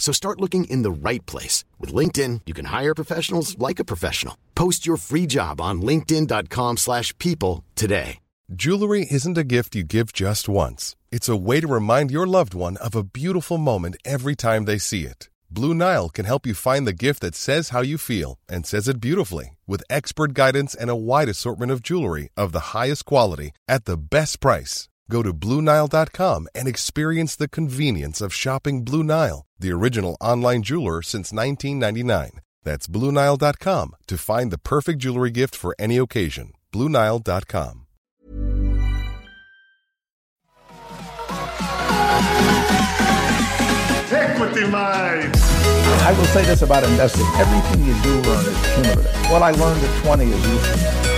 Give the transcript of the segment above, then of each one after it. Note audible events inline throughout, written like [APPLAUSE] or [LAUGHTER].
So start looking in the right place. With LinkedIn, you can hire professionals like a professional. Post your free job on linkedin.com slash people today. Jewelry isn't a gift you give just once. It's a way to remind your loved one of a beautiful moment every time they see it. Blue Nile can help you find the gift that says how you feel and says it beautifully with expert guidance and a wide assortment of jewelry of the highest quality at the best price. Go to BlueNile.com and experience the convenience of shopping Blue Nile, the original online jeweler since 1999. That's BlueNile.com to find the perfect jewelry gift for any occasion. BlueNile.com. Equity Line. I will say this about investing. Everything you do learn is cumulative. What I learned at 20 is useful.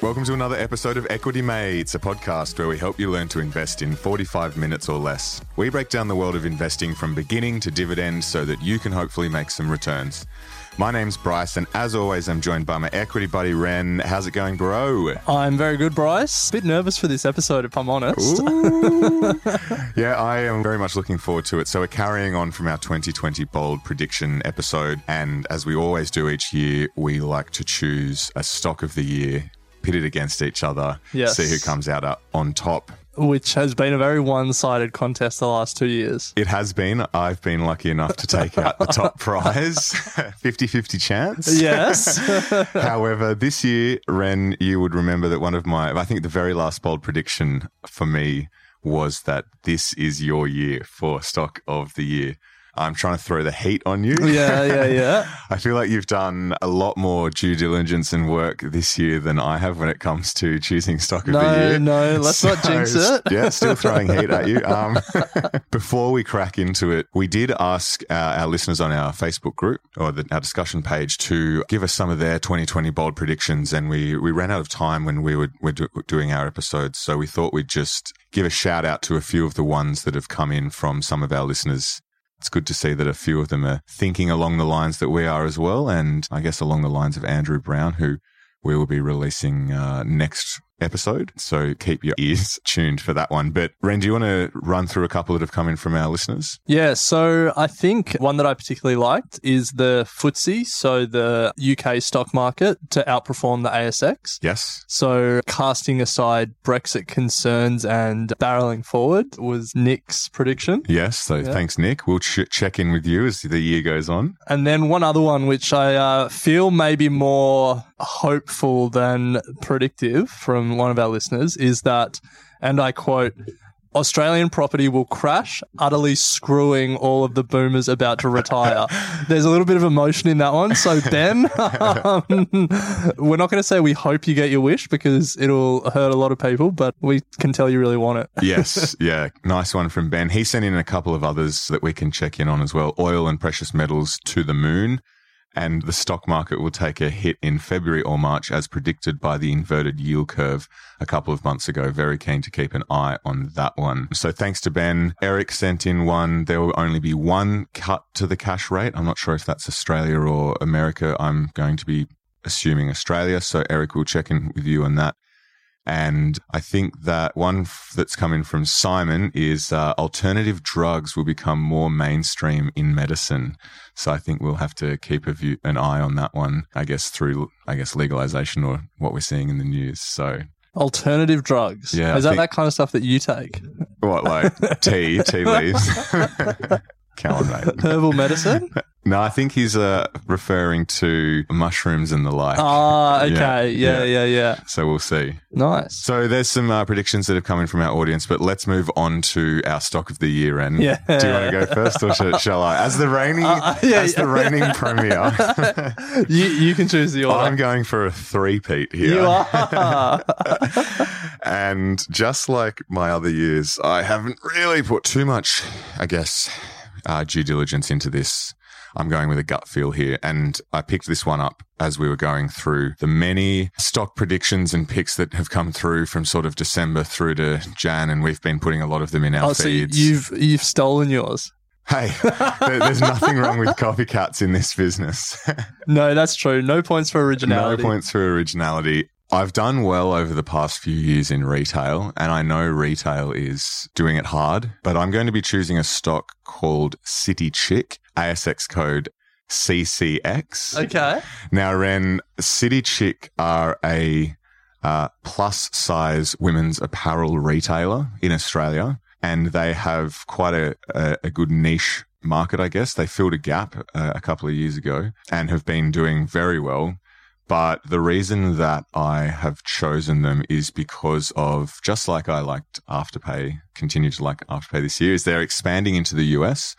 Welcome to another episode of Equity Mates, a podcast where we help you learn to invest in 45 minutes or less. We break down the world of investing from beginning to dividend so that you can hopefully make some returns. My name's Bryce, and as always, I'm joined by my equity buddy Ren. How's it going, bro? I'm very good, Bryce. A Bit nervous for this episode, if I'm honest. [LAUGHS] yeah, I am very much looking forward to it. So, we're carrying on from our 2020 bold prediction episode. And as we always do each year, we like to choose a stock of the year, pit it against each other, Yes. see who comes out uh, on top. Which has been a very one sided contest the last two years. It has been. I've been lucky enough to take out the top [LAUGHS] prize [LAUGHS] 50 50 chance. Yes. [LAUGHS] However, this year, Ren, you would remember that one of my, I think the very last bold prediction for me was that this is your year for stock of the year. I'm trying to throw the heat on you. yeah, yeah, yeah. [LAUGHS] I feel like you've done a lot more due diligence and work this year than I have when it comes to choosing stock of the year. no, no, let's not jinx it. Yeah, still throwing heat at you. [LAUGHS] Um, [LAUGHS] before we crack into it, we did ask our, our listeners on our Facebook group or the, our discussion page to give us some of their 2020 bold predictions, and we we ran out of time when we were, were do, doing our episodes, so we thought we'd just give a shout out to a few of the ones that have come in from some of our listeners. It's good to see that a few of them are thinking along the lines that we are as well, and I guess along the lines of Andrew Brown, who we will be releasing uh, next episode. So keep your ears [LAUGHS] tuned for that one. But Ren, do you want to run through a couple that have come in from our listeners? Yeah, so I think one that I particularly liked is the FTSE, so the UK stock market, to outperform the ASX. Yes. So, casting aside Brexit concerns and barreling forward was Nick's prediction. Yes. So thanks, Nick. We'll ch- check in with you as the year goes on. And then one other one, which I uh, feel maybe more hopeful than predictive from one of our listeners, is that, and I quote, Australian property will crash, utterly screwing all of the boomers about to retire. [LAUGHS] There's a little bit of emotion in that one. So, Ben, um, [LAUGHS] we're not going to say we hope you get your wish because it'll hurt a lot of people, but we can tell you really want it. [LAUGHS] Yes. yeah. Nice one from Ben. He sent in a couple of others that we can check in on as well. Oil and precious metals to the moon. And the stock market will take a hit in February or March as predicted by the inverted yield curve a couple of months ago. Very keen to keep an eye on that one. So thanks to Ben. Eric sent in one. There will only be one cut to the cash rate. I'm not sure if that's Australia or America. I'm going to be assuming Australia. So Eric will check in with you on that. And I think that one f- that's coming from Simon is uh, alternative drugs will become more mainstream in medicine. So I think we'll have to keep a view, an eye on that one, I guess, through, I guess, legalization or what we're seeing in the news. So Alternative drugs. Yeah, Is I that think- that kind of stuff that you take? what, like tea, tea [LAUGHS] leaves? [LAUGHS] Come on, mate. Herbal medicine? [LAUGHS] No, I think he's uh, referring to mushrooms and the like. Ah, [LAUGHS] okay. Yeah, yeah, yeah. So we'll see. Nice. So there's some uh, predictions that have come in from our audience, but let's move on to our stock of the year. And Yeah. do you want to go first, or shall, shall I? As the reigning, Uh, yeah, as the reigning premier, [LAUGHS] You, you can choose the order. I'm going for a three-peat here. you are. [LAUGHS] And just like my other years, I haven't really put too much, I guess, uh, due diligence into this. I'm going with a gut feel here. And I picked this one up as we were going through the many stock predictions and picks that have come through from sort of December through to Jan. And we've been putting a lot of them in our oh, so feeds. you've you've stolen yours. hey, [LAUGHS] there, there's nothing wrong with copycats in this business. [LAUGHS] No, that's true. No points for originality. No points for originality. I've done well over the past few years in retail, and I know retail is doing it hard, but I'm going to be choosing a stock called City Chick, ASX code CCX. Okay. Now, Ren, City Chick are a uh, plus size women's apparel retailer in Australia, and they have quite a, a, a good niche market, I guess. They filled a gap uh, a couple of years ago and have been doing very well. But the reason that I have chosen them is because of just like I liked Afterpay, continue to like Afterpay this year, is they're expanding into the US.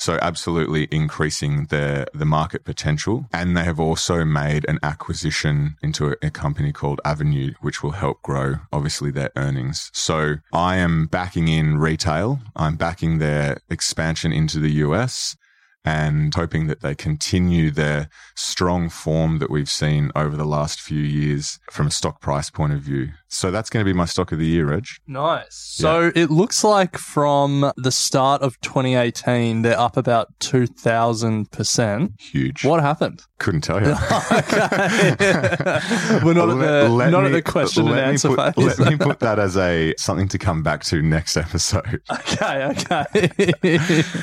So absolutely increasing their the market potential. And they have also made an acquisition into a, a company called Avenue, which will help grow obviously their earnings. So I am backing in retail. I'm backing their expansion into the US and hoping that they continue their strong form that we've seen over the last few years from a stock price point of view. So that's going to be my stock of the year, Reg. Nice. So it looks like from the start of 2018, they're up about 2,000%. Huge. What happened? Couldn't tell you. [LAUGHS] [LAUGHS] We're not at the, not at the question and let me answer put, phase. Let me put [LAUGHS] that as a something to come back to next episode. okay, okay.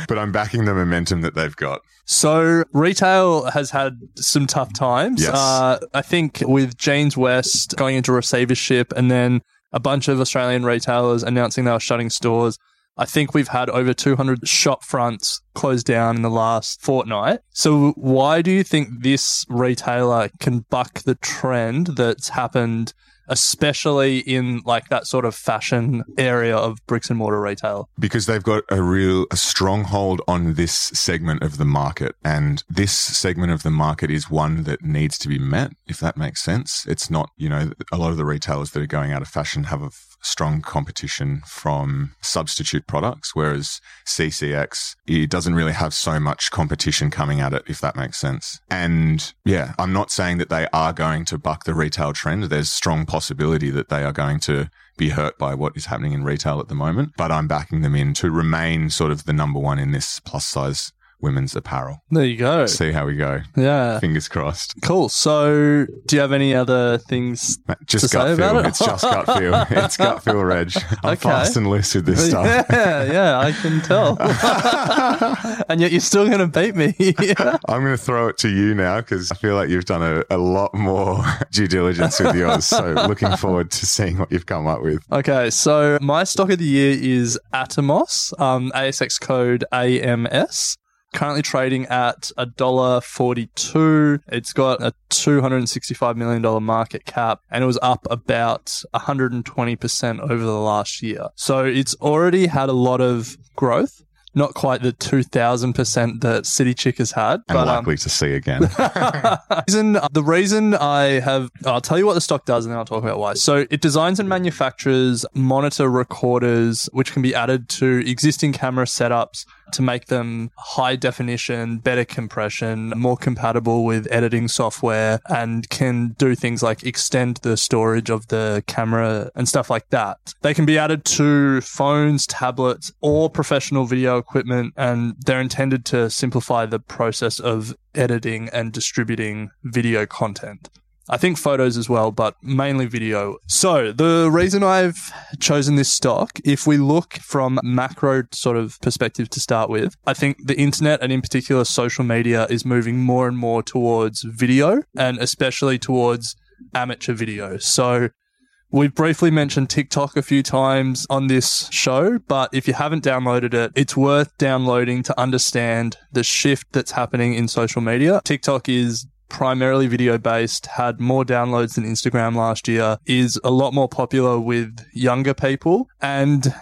But I'm backing the momentum that they've got. So retail has had some tough times. Yes. Uh, I think with Jeans West going into receivership and then a bunch of Australian retailers announcing they were shutting stores. I think we've had over 200 shop fronts closed down in the last fortnight. So why do you think this retailer can buck the trend that's happened especially in like that sort of fashion area of bricks and mortar retail? because they've got a real a stronghold on this segment of the market and this segment of the market is one that needs to be met if that makes sense it's not you know a lot of the retailers that are going out of fashion have a strong competition from substitute products whereas CCX it doesn't really have so much competition coming at it if that makes sense. And yeah I'm not saying that they are going to buck the retail trend. There's strong possibility that they are going to be hurt by what is happening in retail at the moment, but I'm backing them in to remain sort of the number one in this plus size women's apparel. There you go. See how we go. Yeah. Fingers crossed. Cool. So, do you have any other things? Just To say gut about it? It's just gut [LAUGHS] feel. It's gut feel, Reg. I'm Okay. fast and loose with this stuff. Yeah, [LAUGHS] yeah, I can tell. [LAUGHS] and yet you're still going to beat me. I'm going to throw it to you now because I feel like you've done a, a lot more due diligence with yours. So looking forward to seeing what you've come up with. okay, so my stock of the year is Atomos, um, ASX code AMS. Currently trading at a dollar forty-two. It's got a two hundred and sixty-five million dollar market cap, and it was up about one hundred and twenty percent over the last year. So it's already had a lot of growth. Not quite the two thousand percent that City Chick has had, And but um, likely to see again. [LAUGHS] reason, the reason I have, I'll tell you what the stock does and then I'll talk about why. So it designs and manufactures monitor recorders, which can be added to existing camera setups to make them high definition, better compression, more compatible with editing software, and can do things like extend the storage of the camera and stuff like that. They can be added to phones, tablets, or professional video equipment, and they're intended to simplify the process of editing and distributing video content. I think photos as well, but mainly video. So the reason I've chosen this stock, if we look from macro sort of perspective to start with, I think the internet and in particular social media is moving more and more towards video and especially towards amateur video. So We've briefly mentioned TikTok a few times on this show, but if you haven't downloaded it, it's worth downloading to understand the shift that's happening in social media. TikTok is primarily video based, had more downloads than Instagram last year, is a lot more popular with younger people, and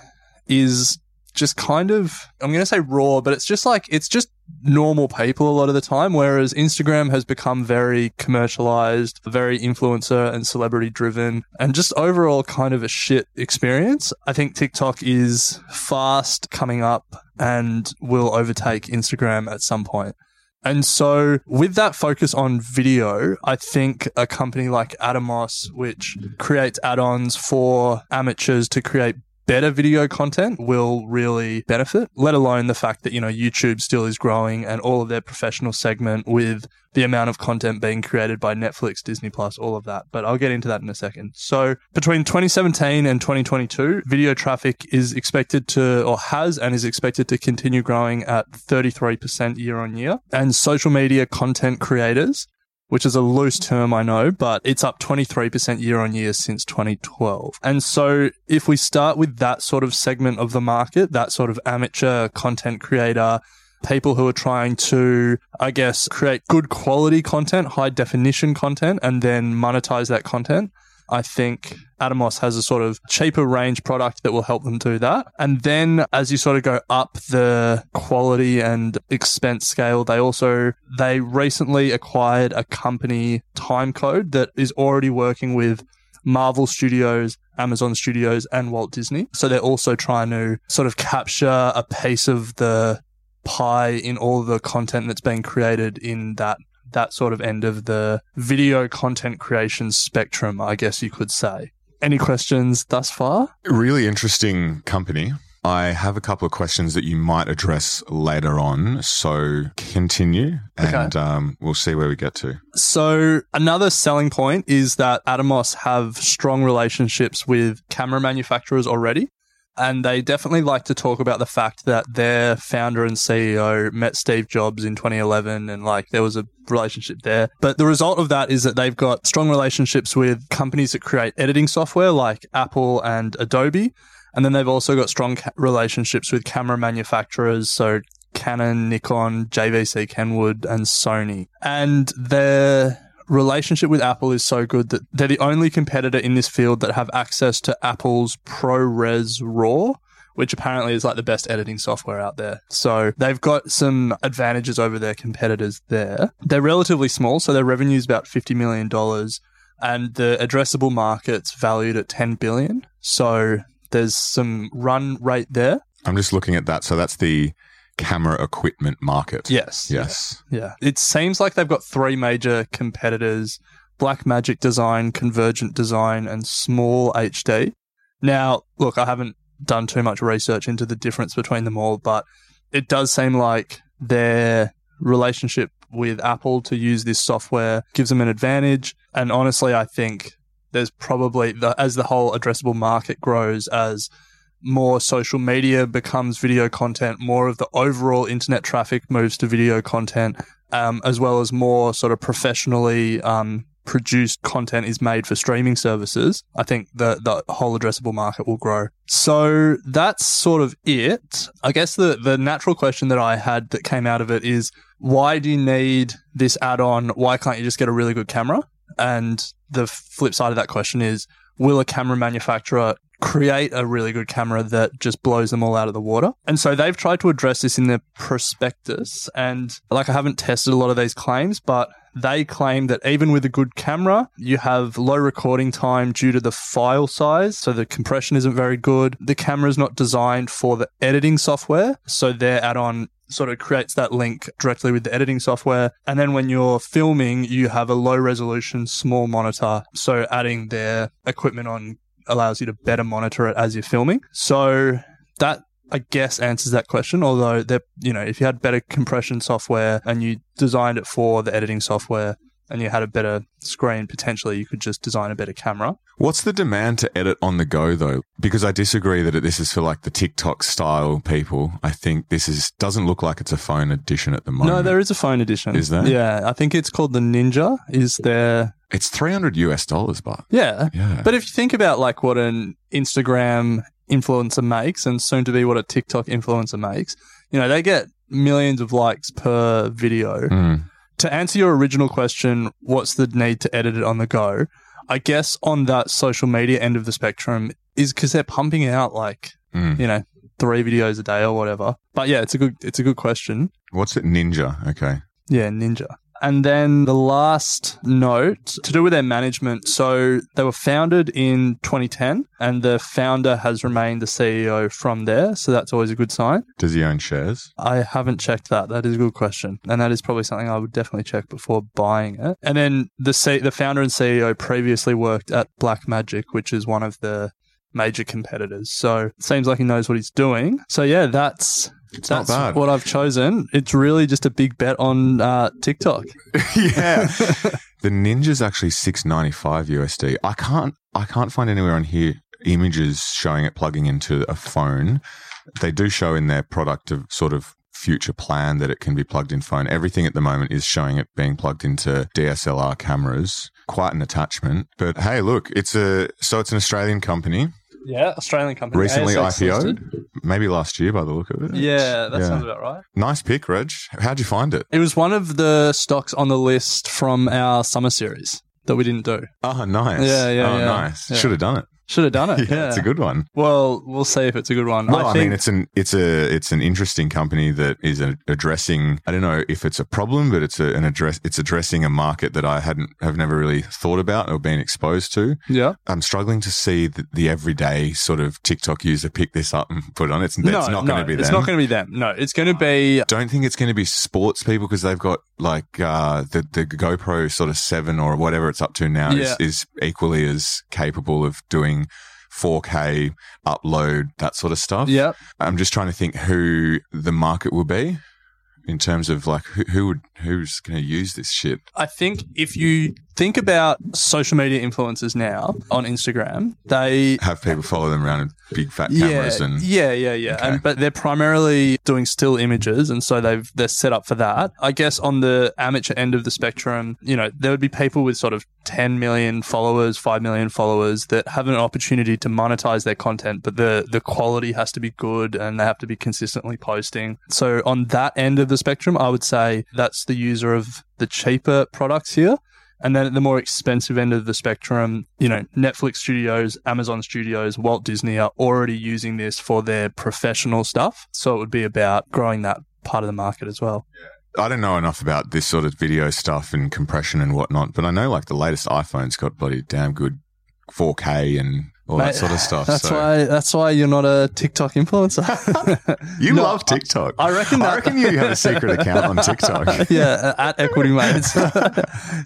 is just kind of, I'm going to say raw, but it's just like, it's just normal people a lot of the time. Whereas Instagram has become very commercialized, very influencer and celebrity driven, and just overall kind of a shit experience. I think TikTok is fast coming up and will overtake Instagram at some point. And so, with that focus on video, I think a company like Atomos, which creates add ons for amateurs to create better video content will really benefit, let alone the fact that, you know, YouTube still is growing and all of their professional segment with the amount of content being created by Netflix, Disney Plus, all of that. But I'll get into that in a second. So between 2017 and 2022, video traffic is expected to, or has and is expected to continue growing at 33% year on year. And social media content creators which is a loose term, I know, but it's up 23% year on year since 2012. And so if we start with that sort of segment of the market, that sort of amateur content creator, people who are trying to, I guess, create good quality content, high definition content, and then monetize that content. I think Atomos has a sort of cheaper range product that will help them do that. And then as you sort of go up the quality and expense scale, they also, they recently acquired a company Timecode that is already working with Marvel Studios, Amazon Studios, and Walt Disney. So they're also trying to sort of capture a piece of the pie in all the content that's being created in that that sort of end of the video content creation spectrum, I guess you could say. Any questions thus far? Really interesting company. I have a couple of questions that you might address later on. So continue and Okay. um, we'll see where we get to. So another selling point is that Atomos have strong relationships with camera manufacturers already. And they definitely like to talk about the fact that their founder and CEO met Steve Jobs in 2011 and like there was a relationship there. But the result of that is that they've got strong relationships with companies that create editing software like Apple and Adobe. And then they've also got strong ca- relationships with camera manufacturers. So Canon, Nikon, JVC, Kenwood, and Sony. And their relationship with Apple is so good that they're the only competitor in this field that have access to Apple's ProRes RAW. Which apparently is like the best editing software out there. So they've got some advantages over their competitors there. They're relatively small, so their revenue is about $50 million and the addressable market's valued at 10 billion. So there's some run rate there. I'm just looking at that. So that's the camera equipment market. Yes. Yes. Yeah. It seems like they've got three major competitors Blackmagic Design, Convergent Design, and Small HD. Now, look, I haven't done too much research into the difference between them all, but it does seem like their relationship with Apple to use this software gives them an advantage. And honestly, I think there's probably, the, as the whole addressable market grows, as more social media becomes video content, more of the overall internet traffic moves to video content, um, as well as more sort of professionally um, produced content is made for streaming services. I think the the whole addressable market will grow. So that's sort of it. I guess the the natural question that I had that came out of it is why do you need this add-on? Why can't you just get a really good camera? And the flip side of that question is will a camera manufacturer create a really good camera that just blows them all out of the water. And so they've tried to address this in their prospectus. And like, I haven't tested a lot of these claims, but they claim that even with a good camera, you have low recording time due to the file size. So the compression isn't very good. The camera is not designed for the editing software. So their add on sort of creates that link directly with the editing software. And then when you're filming, you have a low resolution small monitor. So adding their equipment on allows you to better monitor it as you're filming. So that I guess answers that question. Although that you know, if you had better compression software and you designed it for the editing software, and you had a better screen, potentially you could just design a better camera. What's the demand to edit on the go though? Because I disagree that this is for like the TikTok style people. I think this is doesn't look like it's a phone edition at the moment. No, there is a phone edition. Is there? Yeah, I think it's called the Ninja. Is there? It's three hundred US dollars, but Yeah. yeah, But if you think about like what an Instagram influencer makes and soon to be what a TikTok influencer makes, you know, they get millions of likes per video. Mm. To answer your original question, what's the need to edit it on the go? I guess on that social media end of the spectrum is because they're pumping out like, Mm. you know, three videos a day or whatever. But yeah, it's a good it's a good question. what's it? Ninja. Okay. Yeah, Ninja. And then the last note to do with their management. So they were founded in 2010, and the founder has remained the CEO from there. So that's always a good sign. Does he own shares? I haven't checked that. That is a good question, and that is probably something I would definitely check before buying it. And then the C- the founder and CEO previously worked at Black Magic, which is one of the major competitors. So it seems like he knows what he's doing. So yeah, that's not that's what I've chosen. It's really just a big bet on uh, TikTok. [LAUGHS] yeah. the Ninja's actually six ninety five USD. I can't I can't find anywhere on here images showing it plugging into a phone. They do show in their product of sort of future plan that it can be plugged in phone. Everything at the moment is showing it being plugged into DSLR cameras. Quite an attachment. But hey, look, it's a so it's an Australian company. Yeah, Australian company. Recently IPO'd. Maybe last year by the look of it. Yeah, that Yeah. sounds about right. Nice pick, Reg. How'd you find it? It was one of the stocks on the list from our summer series that we didn't do. Oh, nice. Yeah, yeah, Oh, yeah. nice. Yeah. Should have done it. Should have done it. [LAUGHS] Yeah, it's a good one. Well, we'll see if it's a good one. I, think mean, it's an it's a it's an interesting company that is a, addressing. I don't know if it's a problem, but it's a, an address. It's addressing a market that I hadn't have never really thought about or been exposed to. yeah. I'm struggling to see the, the everyday sort of TikTok user pick this up and put it on. It's, it's no, not no, going to be them. It's not going to be them. No, it's going to be. don't think it's going to be sports people because they've got like uh, the the GoPro sort of seven or whatever it's up to now Yeah. is, is equally as capable of doing 4K upload that sort of stuff. Yeah. I'm just trying to think who the market will be in terms of like who, who would who's going to use this shit. I think if you think about social media influencers now on Instagram, they Have people follow them around with big fat cameras yeah, and yeah, yeah, yeah. Okay. And, but they're primarily doing still images, and so they've they're set up for that. I guess on the amateur end of the spectrum, you know, there would be people with sort of 10 million followers, 5 million followers that have an opportunity to monetize their content, but the the quality has to be good and they have to be consistently posting. So on that end of the spectrum, I would say that's the user of the cheaper products here. And then at the more expensive end of the spectrum, you know, Netflix studios, Amazon studios, Walt Disney are already using this for their professional stuff. So it would be about growing that part of the market as well. I don't know enough about this sort of video stuff and compression and whatnot, but I know like the latest iPhone's got bloody damn good 4K and all that sort of stuff. That's so. why that's why you're not a TikTok influencer. [LAUGHS] [LAUGHS] You No, love TikTok. I reckon I reckon you have a secret account on TikTok. [LAUGHS] yeah, at Equity Mates.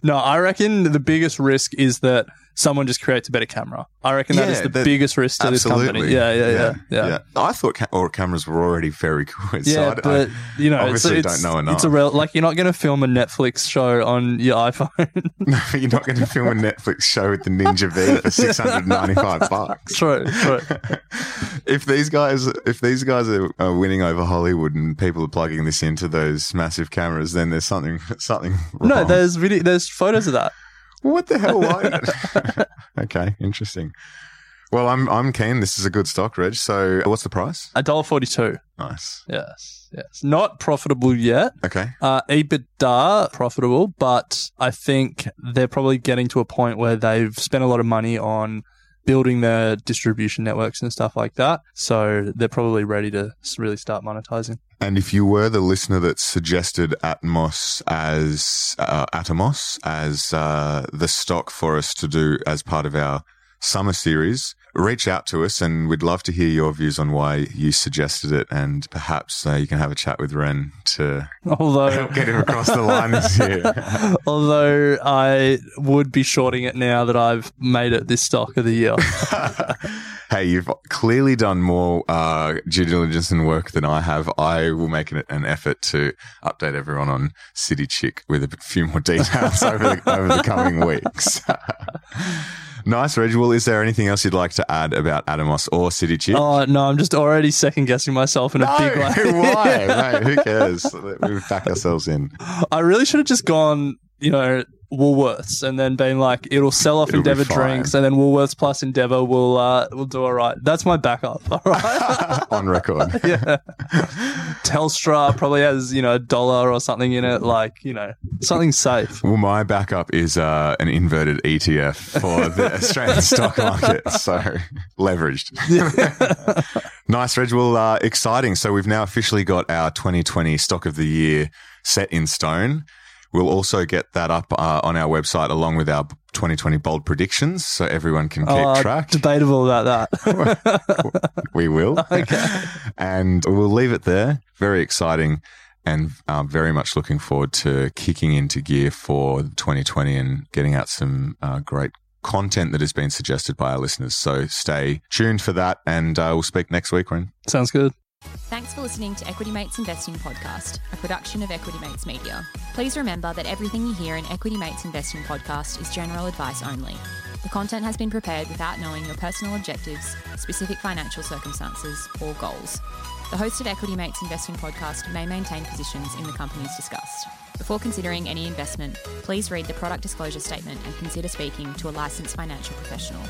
no, I reckon the biggest risk is that someone just creates a better camera. I reckon that is Yeah, the that- biggest risk to this company. Yeah, yeah, yeah, yeah. I thought ca- all cameras were already very good. so Yeah, I d- but I you know, it's, obviously it's, don't know enough. It's a real like you're not going to film a Netflix show on your iPhone. [LAUGHS] No, you're not going to film a Netflix show with the Ninja V for [LAUGHS] 695 bucks. true, true. [LAUGHS] if these guys, if these guys are, are winning over Hollywood and people are plugging this into those massive cameras, then there's something, something wrong. No, there's video, there's photos of that. What the hell? Why? [LAUGHS] okay, interesting. Well, I'm I'm keen. This is a good stock, Reg. So, what's the price? A dollar forty-two. Nice. Yes, yes. Not profitable yet. Okay. Uh, EBITDA profitable, but I think they're probably getting to a point where they've spent a lot of money on building their distribution networks and stuff like that. So they're probably ready to really start monetizing. And if you were the listener that suggested Atmos as uh, Atomos as uh, the stock for us to do as part of our summer series, reach out to us and we'd love to hear your views on why you suggested it. And perhaps uh, you can have a chat with Ren to Although, help get him across the line this year. [LAUGHS] [LAUGHS] although I would be shorting it now that I've made it this stock of the year. [LAUGHS] hey, you've clearly done more uh, due diligence and work than I have. I will make an, an effort to update everyone on City Chick with a few more details over, the, over the coming weeks. Nice, Reg. Well, is there anything else you'd like to add about Atomos or City Chick? oh no, I'm just already second guessing myself in a big way. [LAUGHS] why? Mate, who [LAUGHS] cares? We back ourselves in. I really should have just gone, you know, Woolworths and then being like, it'll sell off It'll Endeavour drinks, and then Woolworths plus Endeavour will uh, will do all right. That's my backup. All right. [LAUGHS] On record. [LAUGHS] yeah. Telstra probably has you know a dollar or something in it, like you know something safe. Well, my backup is uh, an inverted ETF for the [LAUGHS] Australian stock market. So leveraged. nice, Reg. Well, uh, exciting. So we've now officially got our 2020 stock of the year set in stone. We'll also get that up uh, on our website along with our 2020 bold predictions so everyone can keep Uh, track. Debatable about that. [LAUGHS] we will. [LAUGHS] Okay. and we'll leave it there. Very exciting and uh, very much looking forward to kicking into gear for 2020 and getting out some uh, great content that has been suggested by our listeners. So stay tuned for that and uh, we'll speak next week, Ren. Sounds good. Thanks for listening to Equity Mates Investing Podcast, a production of Equity Mates Media. Please remember that everything you hear in Equity Mates Investing Podcast is general advice only. The content has been prepared without knowing your personal objectives, specific financial circumstances, or goals. The host of Equity Mates Investing Podcast may maintain positions in the companies discussed. Before considering any investment, please read the product disclosure statement and consider speaking to a licensed financial professional.